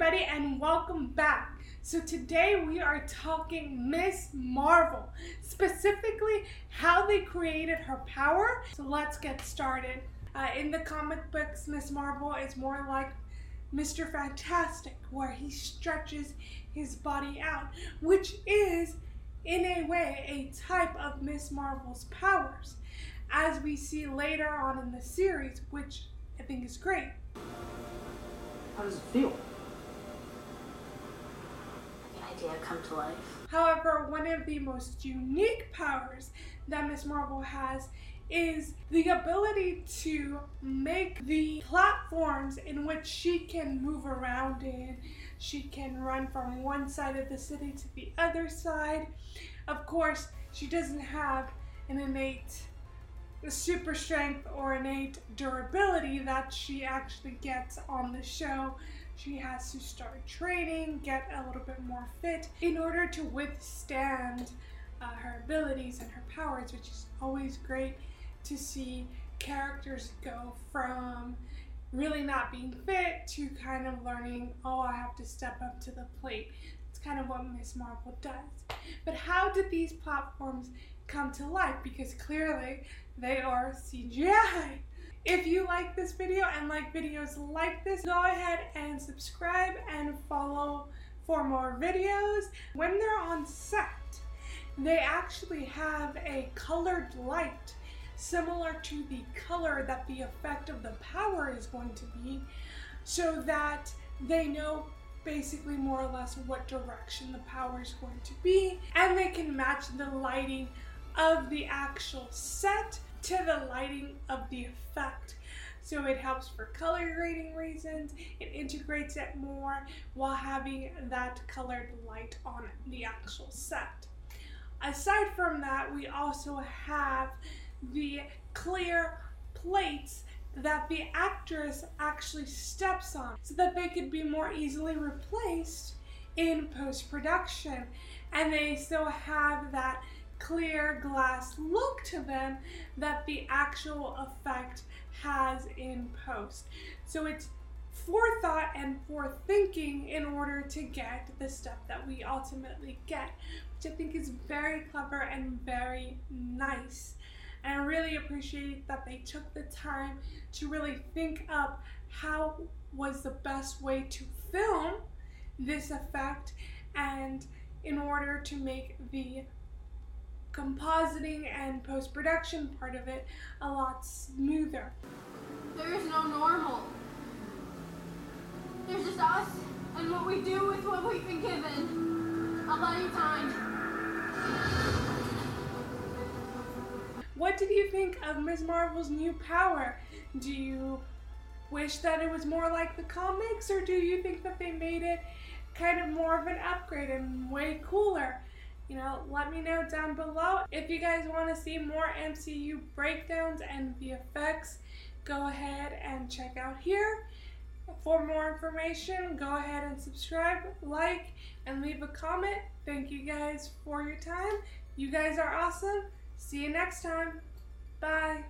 everybody, and welcome back. So, today we are talking Miss Marvel, specifically how they created her power. So, let's get started. Uh, in the comic books, Miss Marvel is more like Mr. Fantastic, where he stretches his body out, which is, in a way, a type of Miss Marvel's powers, as we see later on in the series, which I think is great. How does it feel? Idea come to life. However, one of the most unique powers that Miss Marvel has is the ability to make the platforms in which she can move around in. She can run from one side of the city to the other side. Of course, she doesn't have an innate super strength or innate durability that she actually gets on the show. She has to start training, get a little bit more fit in order to withstand uh, her abilities and her powers, which is always great to see characters go from really not being fit to kind of learning, oh, I have to step up to the plate. It's kind of what Miss Marvel does. But how did these platforms come to life? Because clearly they are CGI. If you like this video and like videos like this, go ahead and subscribe and follow for more videos. When they're on set, they actually have a colored light similar to the color that the effect of the power is going to be so that they know basically more or less what direction the power is going to be and they can match the lighting of the actual set to the lighting of the effect. So it helps for color grading reasons, it integrates it more while having that colored light on the actual set. Aside from that, we also have the clear plates that the actress actually steps on so that they could be more easily replaced in post production. And they still have that clear glass look to them that the actual effect has in post. So it's forethought and forethinking in order to get the stuff that we ultimately get, which I think is very clever and very nice. And I really appreciate that they took the time to really think up how was the best way to film this effect and in order to make the compositing and post production part of it a lot smoother. There is no normal. There's just us and what we do with what we've been given. I'll buy you time. What did you think of Ms. Marvel's new power? Do you wish that it was more like the comics, or do you think that they made it kind of more of an upgrade and way cooler? You know, let me know down below. If you guys want to see more MCU breakdowns and effects, go ahead and check out here. For more information, go ahead and subscribe, like, and leave a comment. Thank you guys for your time. You guys are awesome. See you next time. Bye.